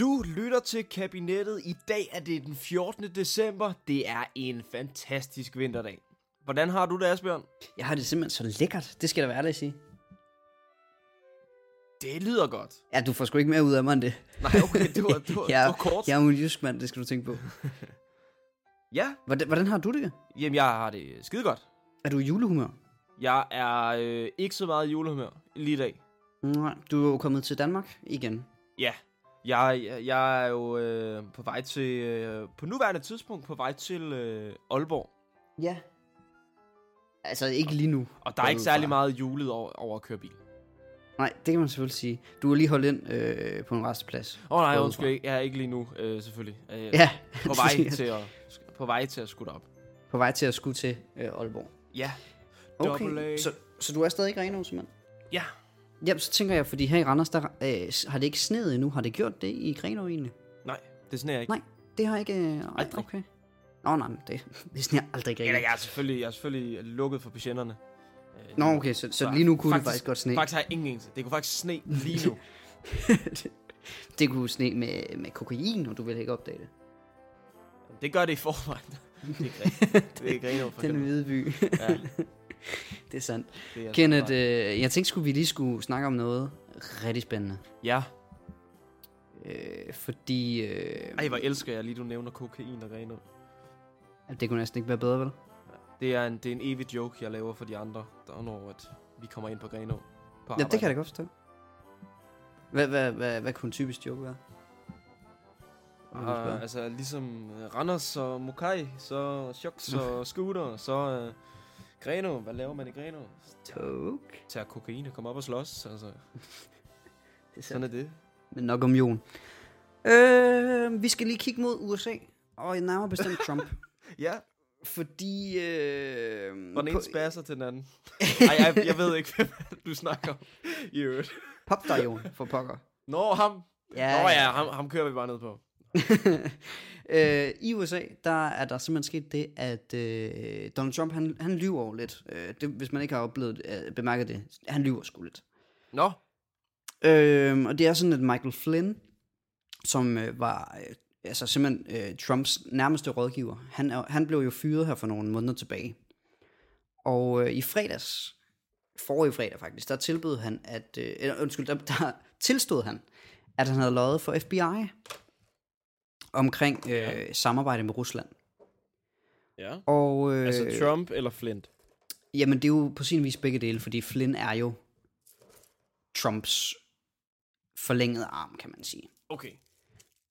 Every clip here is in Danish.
Du lytter til kabinettet. I dag er det den 14. december. Det er en fantastisk vinterdag. Hvordan har du det, Asbjørn? Jeg har det simpelthen så lækkert. Det skal da være det at sige. Det lyder godt. Ja, du får sgu ikke mere ud af mig end det. Nej, okay, det var, det var, jeg, det var kort. Jeg er en jysk mand, det skal du tænke på. Ja, Hvordan, hvordan har du det? jamen jeg har det skide godt. Er du i julehumør? Jeg er øh, ikke så meget i julehumør lige i dag. Nej, du er jo kommet til Danmark igen. Ja, jeg, jeg, jeg er jo øh, på vej til, øh, på nuværende tidspunkt på vej til øh, Aalborg. Ja. Altså ikke lige nu. Og der er ikke særlig meget julet over, over at køre bil. Nej, det kan man selvfølgelig sige. Du har lige holdt ind øh, på en resteplads. Åh oh, nej, undskyld, jeg er ikke lige nu, øh, selvfølgelig. Øh, Ja. På vej til at, på vej til at skutte op. på vej til at skulle til øh, Aalborg. Ja. Okay, så, så du er stadig ikke Reno, simpelthen? Ja. Jamen, så tænker jeg, fordi her i Randers, der øh, har det ikke sneet endnu. Har det gjort det i Grenaa egentlig? Nej, det sneer ikke. Nej, det har ikke... Øh, Aldrig. okay. Nå, nej, det, det sneer aldrig i Grenaa. Eller jeg er selvfølgelig, jeg er selvfølgelig lukket for patienterne. Øh, Nå, okay, så, så lige nu kunne det faktisk godt sne. Faktisk har jeg ingen eneste. Det kunne faktisk sne lige nu. det kunne sne med, med kokain, og du ville ikke opdage det. det gør det i forvejen. Det er ikke Det er rent for Den hvide by. Ja, det er sandt. det er Kenneth, altså øh, jeg tænkte skulle vi lige skulle snakke om noget rigtig spændende. Ja. Øh, fordi... Øh, Ej, hvor elsker jeg lige, du nævner kokain og at det kunne næsten ikke være bedre, vel? Det er en, det er en evig joke, jeg laver for de andre, der når at vi kommer ind på Grenaa. På Ja, det kan jeg da godt forstå. Hvad, hvad, hvad, hvad kunne en typisk joke være? Uh, altså ligesom Randers og Mokai, så Shox og Scooter, så uh, Greno, hvad laver man i Greno? Toke. Tager kokain og kommer op og slås, altså Det er sådan er det. Men nok om Jon. Øh, vi skal lige kigge mod USA, og nærmere bestemt Trump. Ja, fordi... Øh, og den ene spasser til den anden. Ej, jeg, jeg ved ikke, hvem du snakker om i øvrigt. Popstar Jon, for pokker. Nå, ham. Ja, Nå ja, ham, ham kører vi bare ned på. øh, I USA, der er der simpelthen sket det, at øh, Donald Trump, han, han lyver jo lidt. Øh, det, hvis man ikke har oplevet, øh, bemærket det, han lyver sgu lidt. Nå, Øh, og det er sådan, at Michael Flynn, som øh, var øh, altså simpelthen øh, Trumps nærmeste rådgiver, han, er, han blev jo fyret her for nogle måneder tilbage. Og øh, i fredags, forrige fredag faktisk, der tilbød han, at, øh, undskyld, der, der tilstod han, at han havde løjet for FBI omkring øh, Ja. samarbejde med Rusland. ja. Og, øh, Altså Trump eller Flint? Jamen, det er jo på sin vis begge dele, fordi Flynn er jo Trumps forlængede arm, kan man sige. Okay.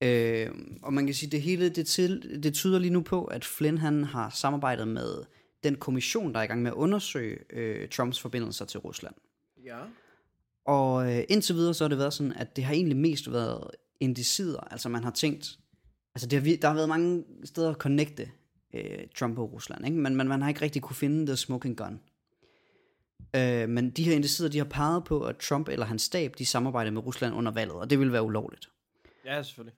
Øh, og man kan sige, det hele det, til, det tyder lige nu på, at Flynn han har samarbejdet med den kommission, der er i gang med at undersøge øh, Trumps forbindelser til Rusland. Ja. Og øh, indtil videre så har det været sådan, at det har egentlig mest været indicider. Altså man har tænkt, altså det har, der har været mange steder at connecte øh, Trump og Rusland, ikke? Men, men man har ikke rigtig kunne finde the smoking gun. Øh, men de her indicider, de har peget på, at Trump eller hans stab, de samarbejder med Rusland under valget, og det vil være ulovligt. Ja, selvfølgelig.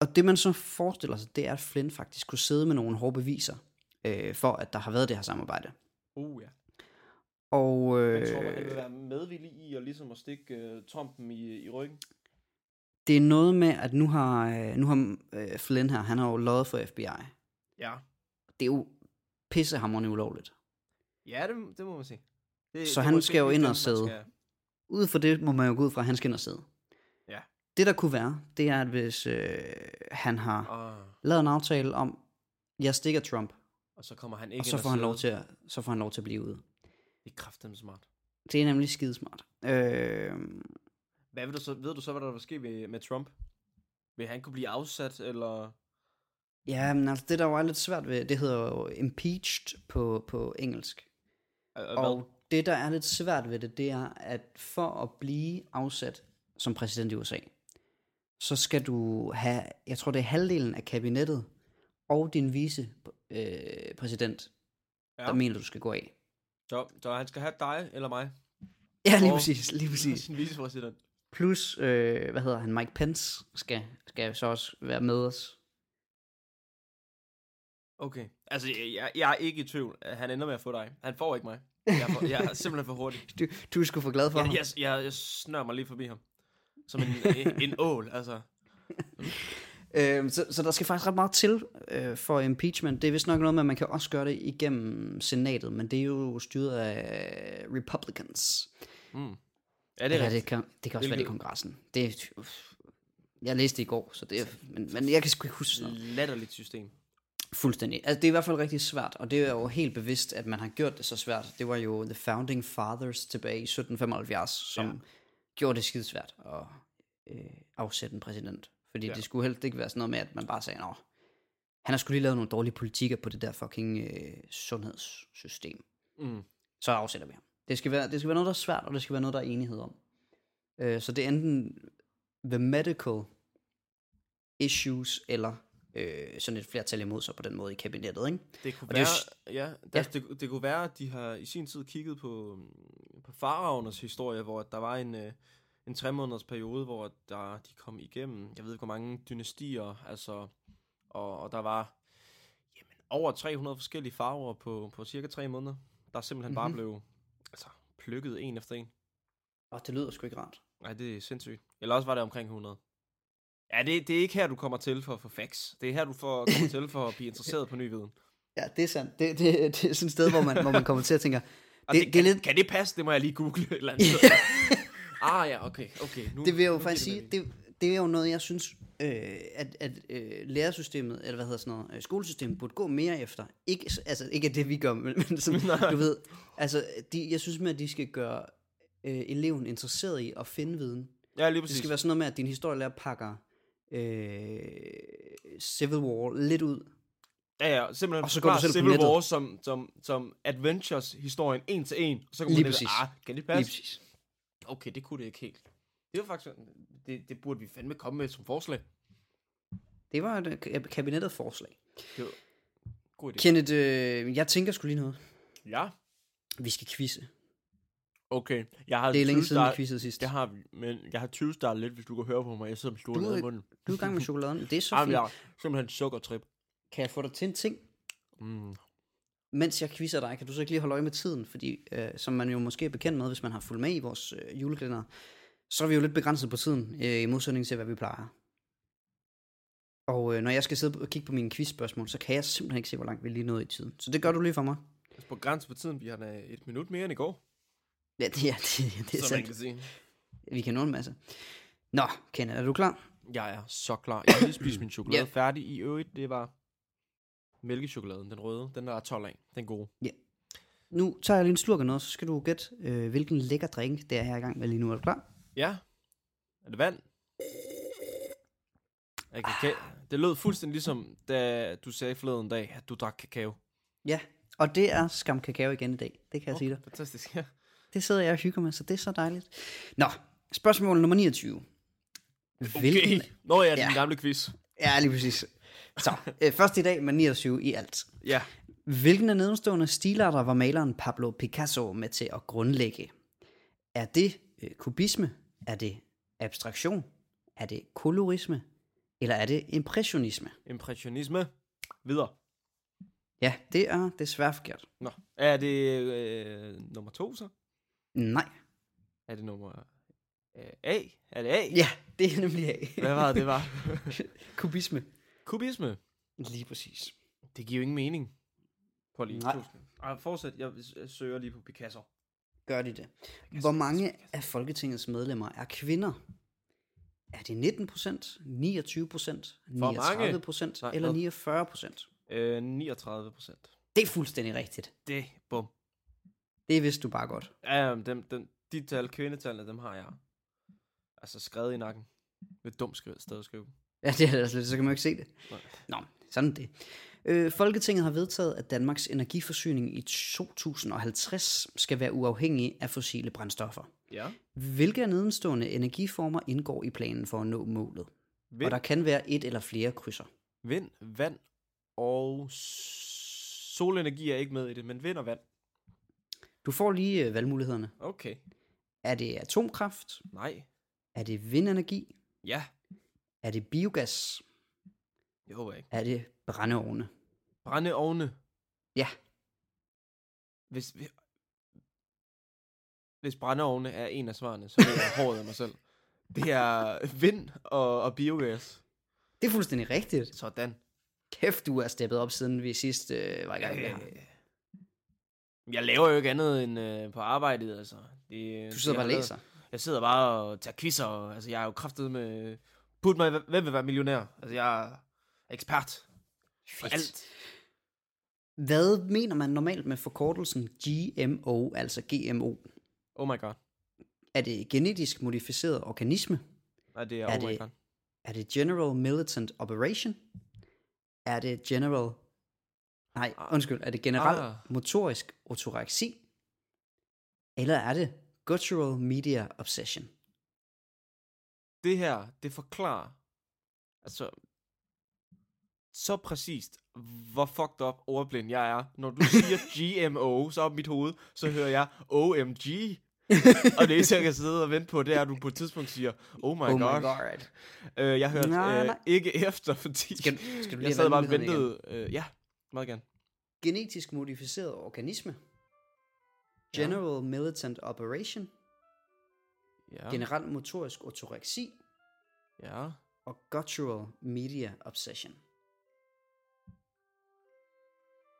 Og det man så forestiller sig, det er, at Flynn faktisk kunne sidde med nogle hårde beviser, øh, for at der har været det her samarbejde. Uh, ja. Og øh, Jeg tror, man vil være medvillig i at, ligesom at stikke uh, Trumpen i, i ryggen. Det er noget med, at nu har, øh, nu har øh, Flynn her, han har jo løjet for FBI. Ja. Det er jo pissehammerende ulovligt. Ja, det, det må man sige. Det, Så det han skal jo ind og sidde. skal- Ud fra det må man jo gå ud fra, at han skal ind og sidde. Ja. Det der kunne være, det er, at hvis øh, han har Ah, lavet en aftale om, jeg stikker Trump, og så kommer han ikke og så får, han lov til at, så får han lov til at blive ude. Det er kraftedeme smart. Det er nemlig skidesmart. Øh, Hvad vil du så, ved du så, hvad der vil ske med, med Trump? Vil han kunne blive afsat, eller... ja, men altså det der er lidt svært ved, det hedder jo impeached på, på engelsk. Øh, hvad? Og det, der er lidt svært ved det, det er, at for at blive afsat som præsident i USA, så skal du have, jeg tror det er halvdelen af kabinettet, og din vice øh, præsident, ja. Ja. der mener, du skal gå af. Så, så han skal have dig eller mig? Ja, lige Og- præcis, lige præcis. Sin vicepræsident. Plus, øh, hvad hedder han, Mike Pence skal, skal så også være med os. Okay. Altså, jeg, jeg er ikke i tvivl. Han ender med at få dig. Han får ikke mig. Jeg er, for, jeg er simpelthen for hurtig. Du, du er sgu for glad for Jeg, ham. jeg, jeg, jeg snør mig lige forbi ham. Som en, en, en ål, altså. Øhm, så, så der skal faktisk ret meget til øh, for impeachment. Det er vist nok noget med, at man kan også gøre det igennem senatet, men det er jo styret af Republicans. Mm. Ja, det Det, er rigtigt. det, kan, det kan også være det i Hvilket- kongressen. Det er, uff, jeg læste det i går, så det er, men, men jeg kan sgu ikke huske noget. Latterligt system. Fuldstændig. Altså, det er i hvert fald rigtig svært, og det er jo helt bevidst, at man har gjort det så svært. Det var jo The Founding Fathers tilbage i 1775, som Ja. gjorde det skidesvært at øh, afsætte en præsident. Fordi ja. det skulle helst ikke være sådan noget med, at man bare sagde, Nå, han har skulle lige lavet nogle dårlige politikker på det der fucking øh, sundhedssystem. Mm. Så afsætter vi ham. Det skal, være, det skal være noget, der er svært, og det skal være noget, der er enighed om. Øh, så det er enten the medical issues, eller øh, sådan et flertal imod sig på den måde i kabinettet, ikke? Det kunne Og det er være, ja, der, ja. Det, det kunne være, at de har i sin tid kigget på, mm, på faraonernes historie, hvor der var en, øh, en tre måneders periode, hvor der, de kom igennem, jeg ved ikke hvor mange dynastier, altså, og, og der var jamen, over 300 forskellige farver på, på cirka tre måneder, der simpelthen mm-hmm. bare Mhm. blev plukket en efter en. Og det lyder sgu ikke rart. Nej, det er sindssygt. Eller også var det omkring 100. Ja, det, det er ikke her, du kommer til for at få facts. Det er her, du får, kommer til for at blive interesseret på ny viden. Ja, det er sandt. Det, det, det er sådan et sted, hvor man, hvor man kommer til at tænke, Det- det, det, det er kan, lidt- kan det passe? Det må jeg lige google et eller andet ah ja, okay. okay nu, det vil jeg jo nu faktisk sige, det det, det er jo noget, jeg synes, øh, at, at øh, lærersystemet, eller hvad hedder sådan noget, øh, skolesystemet burde gå mere efter. Ikke, altså, ikke at det vi gør, men, men som, du ved, altså, de, jeg synes med, at de skal gøre øh, eleven interesseret i at finde viden. Ja, lige Det præcis. skal være sådan noget med, at din historielærer pakker øh, Civil War lidt ud. Ja, ja, simpelthen Og så går du selv Civil. War som, som, som Adventures-historien en til en. Og så kan man Lige præcis. ah, kan det Lige passe? præcis. Okay, det kunne det ikke helt. Det var faktisk, det, det burde vi fandme komme med som forslag. Det var et kabinettet forslag. Det var god idé. Kenneth, øh, jeg tænker skulle lige noget. Ja, Vi skal quizze. okay. Jeg har Det er længe siden, vi 20 quizzede sidst. Det har vi, men jeg har 20 startet lidt, hvis du kan høre på mig. Jeg sidder med er- i munden. Du er i gang med chokoladen. Det er så Jamen, fint. jeg har simpelthen sukkertrip. Kan jeg få dig til en ting? Mm. Mens jeg quizzer dig, kan du så ikke lige holde øje med tiden? Fordi, øh, som man jo måske er bekendt med, hvis man har fulgt med i vores øh, julekalender, så er vi jo lidt begrænset på tiden, øh, i modsætning til, hvad vi plejer. Og øh, når jeg skal sidde og kigge på mine quizspørgsmål, så kan jeg simpelthen ikke se, hvor langt vi lige nåede i tiden. Så det gør du lige for mig. Altså, På grænsen på tiden, vi har da et minut mere end i går. Ja, det er, det, det er man sandt. kan sige. Vi kan nå en masse. Nå, Kenneth, er du klar? Jeg er så klar. Jeg har lige spist min chokolade Ja. færdig. I øvrigt, det var mælkechokoladen, den røde. Den der er 12 af. Den gode. Nu tager jeg lige en slurk af noget, så skal du gætte, øh, hvilken lækker drink det er her i gang med lige nu. Er du klar? Ja. Er det vand? Er det, kaka- det lød fuldstændig ligesom, da du sagde forleden dag, at du drak kakao. Ja, og det er skam kakao igen i dag. Det kan jeg sige dig. Fantastisk, ja. Det sidder jeg og hygger med, så det er så dejligt. Nå, spørgsmål nummer 29. Hvilken... Okay. Nå ja, den Ja. gamle quiz. Ja, lige præcis. Så, øh, først i dag med 29 i alt. Ja. Hvilken af nedenstående stilarter var maleren Pablo Picasso med til at grundlægge? Er det øh, kubisme? Er det abstraktion? Er det kolorisme? Eller er det impressionisme? Impressionisme. Videre. Ja, det er desværre forkert. Nå. Er det øh, nummer to så? Nej. Er det nummer øh, A? Er det A? Ja, det er nemlig af. Hvad var det, det var? Kubisme. Kubisme. Lige præcis. Det giver jo ingen mening. Prøv lige. Nej. Ej, fortsæt. Jeg jeg søger lige på Picasso. Gør de det? Hvor mange af Folketingets medlemmer er kvinder? Er det 19 procent, 29 procent, mange? 39 procent eller hvad? 49 procent? Øh, 39 procent. Det er fuldstændig rigtigt. Det, bum. Det vidste du bare godt. Ja, jamen, dem, dem, de tal, kvindetallene, dem har jeg. Altså skrevet i nakken. Er dumt sted at skrive. Ja, det er altså lidt, så kan man jo ikke se det. Nej. Nå, sådan det. Øh, Folketinget har vedtaget, at Danmarks energiforsyning i 2050 skal være uafhængig af fossile brændstoffer. Ja. Hvilke af nedenstående energiformer indgår i planen for at nå målet? Vind, Og der kan være et eller flere krydser. vind vand og solenergi er ikke med i det, men vind og vand. Du får lige øh, valgmulighederne. Okay. Er det atomkraft? Nej. Er det vindenergi? Ja. Er det biogas? Håber ikke. Er det brændeovne? Brændeovne. Ja. Hvis, hvis brændeovne er en af svarene, så er jeg hårdt af mig selv. Det er vind og, og biogas. Det er fuldstændig rigtigt. Sådan. Kæft, du er steppet op, siden vi sidst øh, var i gang med. Jeg laver jo ikke andet end øh, på arbejdet, altså. Det, Du sidder bare og læser. Jeg sidder bare og tager quizzer, og, altså jeg er jo kraftet med... Put mig, hvem vil være millionær? Altså jeg ekspert på alt. Hvad mener man normalt med forkortelsen GMO, altså GMO? Oh my god. Er det genetisk modificeret organisme? Nej, det er, Er oh my det- god. Er det General Militant Operation? Er det General... Nej, undskyld. Er det generel Ah. motorisk ortoreksi? Eller er det Guttural Media Obsession? Det her, det forklarer, altså, så præcist, hvor fucked up overblind jeg er. Når du siger GMO, så op i mit hoved, så hører jeg OMG. og det eneste, jeg kan sidde og vente på, det er, at du på et tidspunkt siger, oh my oh god. my god. Øh, jeg hørte Nej, øh, nej. ikke efter, fordi Skal, skal du jeg sad bare og ventede. Øh, ja, meget gerne. Genetisk modificeret organisme. Ja. General Militant Operation. Ja, Generel motorisk ortoreksi. ja. Og Guttural Media Obsession.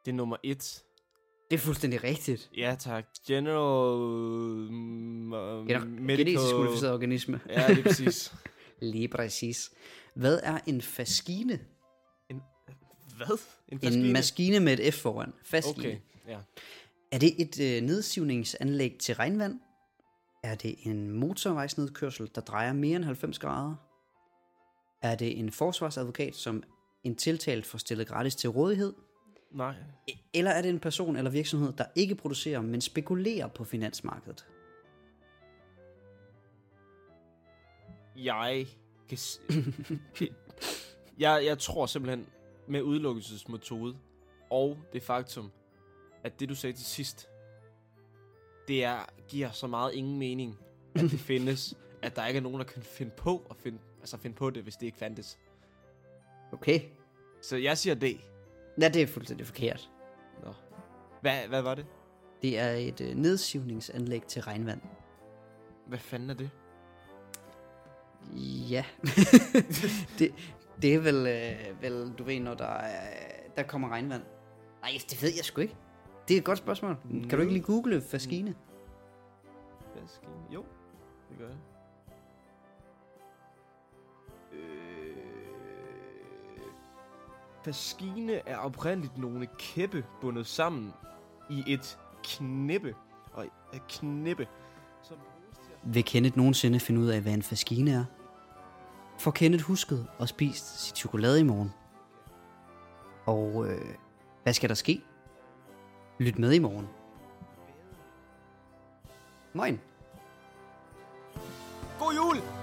Det er nummer et. Det er fuldstændig rigtigt. Ja, tak. General... Uh, Gener- medical... Genetisk modificeret organisme. Ja, det er præcis. Lige præcis. Hvad er en faskine? Hvad? En En faskine? maskine med et F foran. Faskine. Okay, ja. Er det et øh, nedsivningsanlæg til regnvand? Er det en motorvejsnedkørsel, der drejer mere end 90 grader? Er det en forsvarsadvokat, som en tiltalt får stillet gratis til rådighed? Nej. Eller er det en person eller virksomhed, der ikke producerer, men spekulerer på finansmarkedet? Jeg kan... s- jeg, jeg tror simpelthen med udelukkelsesmetode og det faktum, at det du sagde til sidst, det er, giver så meget ingen mening, at det findes, at der ikke er nogen, der kan finde på at finde, altså finde på det, hvis det ikke fandtes. Okay. Så jeg siger det. Ja, det er fuldstændig forkert. Nå. Hvad, hvad var det? Det er et øh, nedsivningsanlæg til regnvand. Hvad fanden er det? Ja. det, det er vel, øh, vel, du ved, når der, er, der kommer regnvand. Nej, det ved jeg sgu ikke. Det er et godt spørgsmål. Kan du ikke lige google faskine? Faskine? Jo, det gør jeg. Faskine er oprindeligt nogle kæppe bundet sammen i et knippe. Og et knippe. Som. Vil Kenneth nogensinde finde ud af, hvad en faskine er? Får Kenneth husket og spist sit chokolade i morgen? Og øh, hvad skal der ske? Lyt med i morgen. Moin. God jul!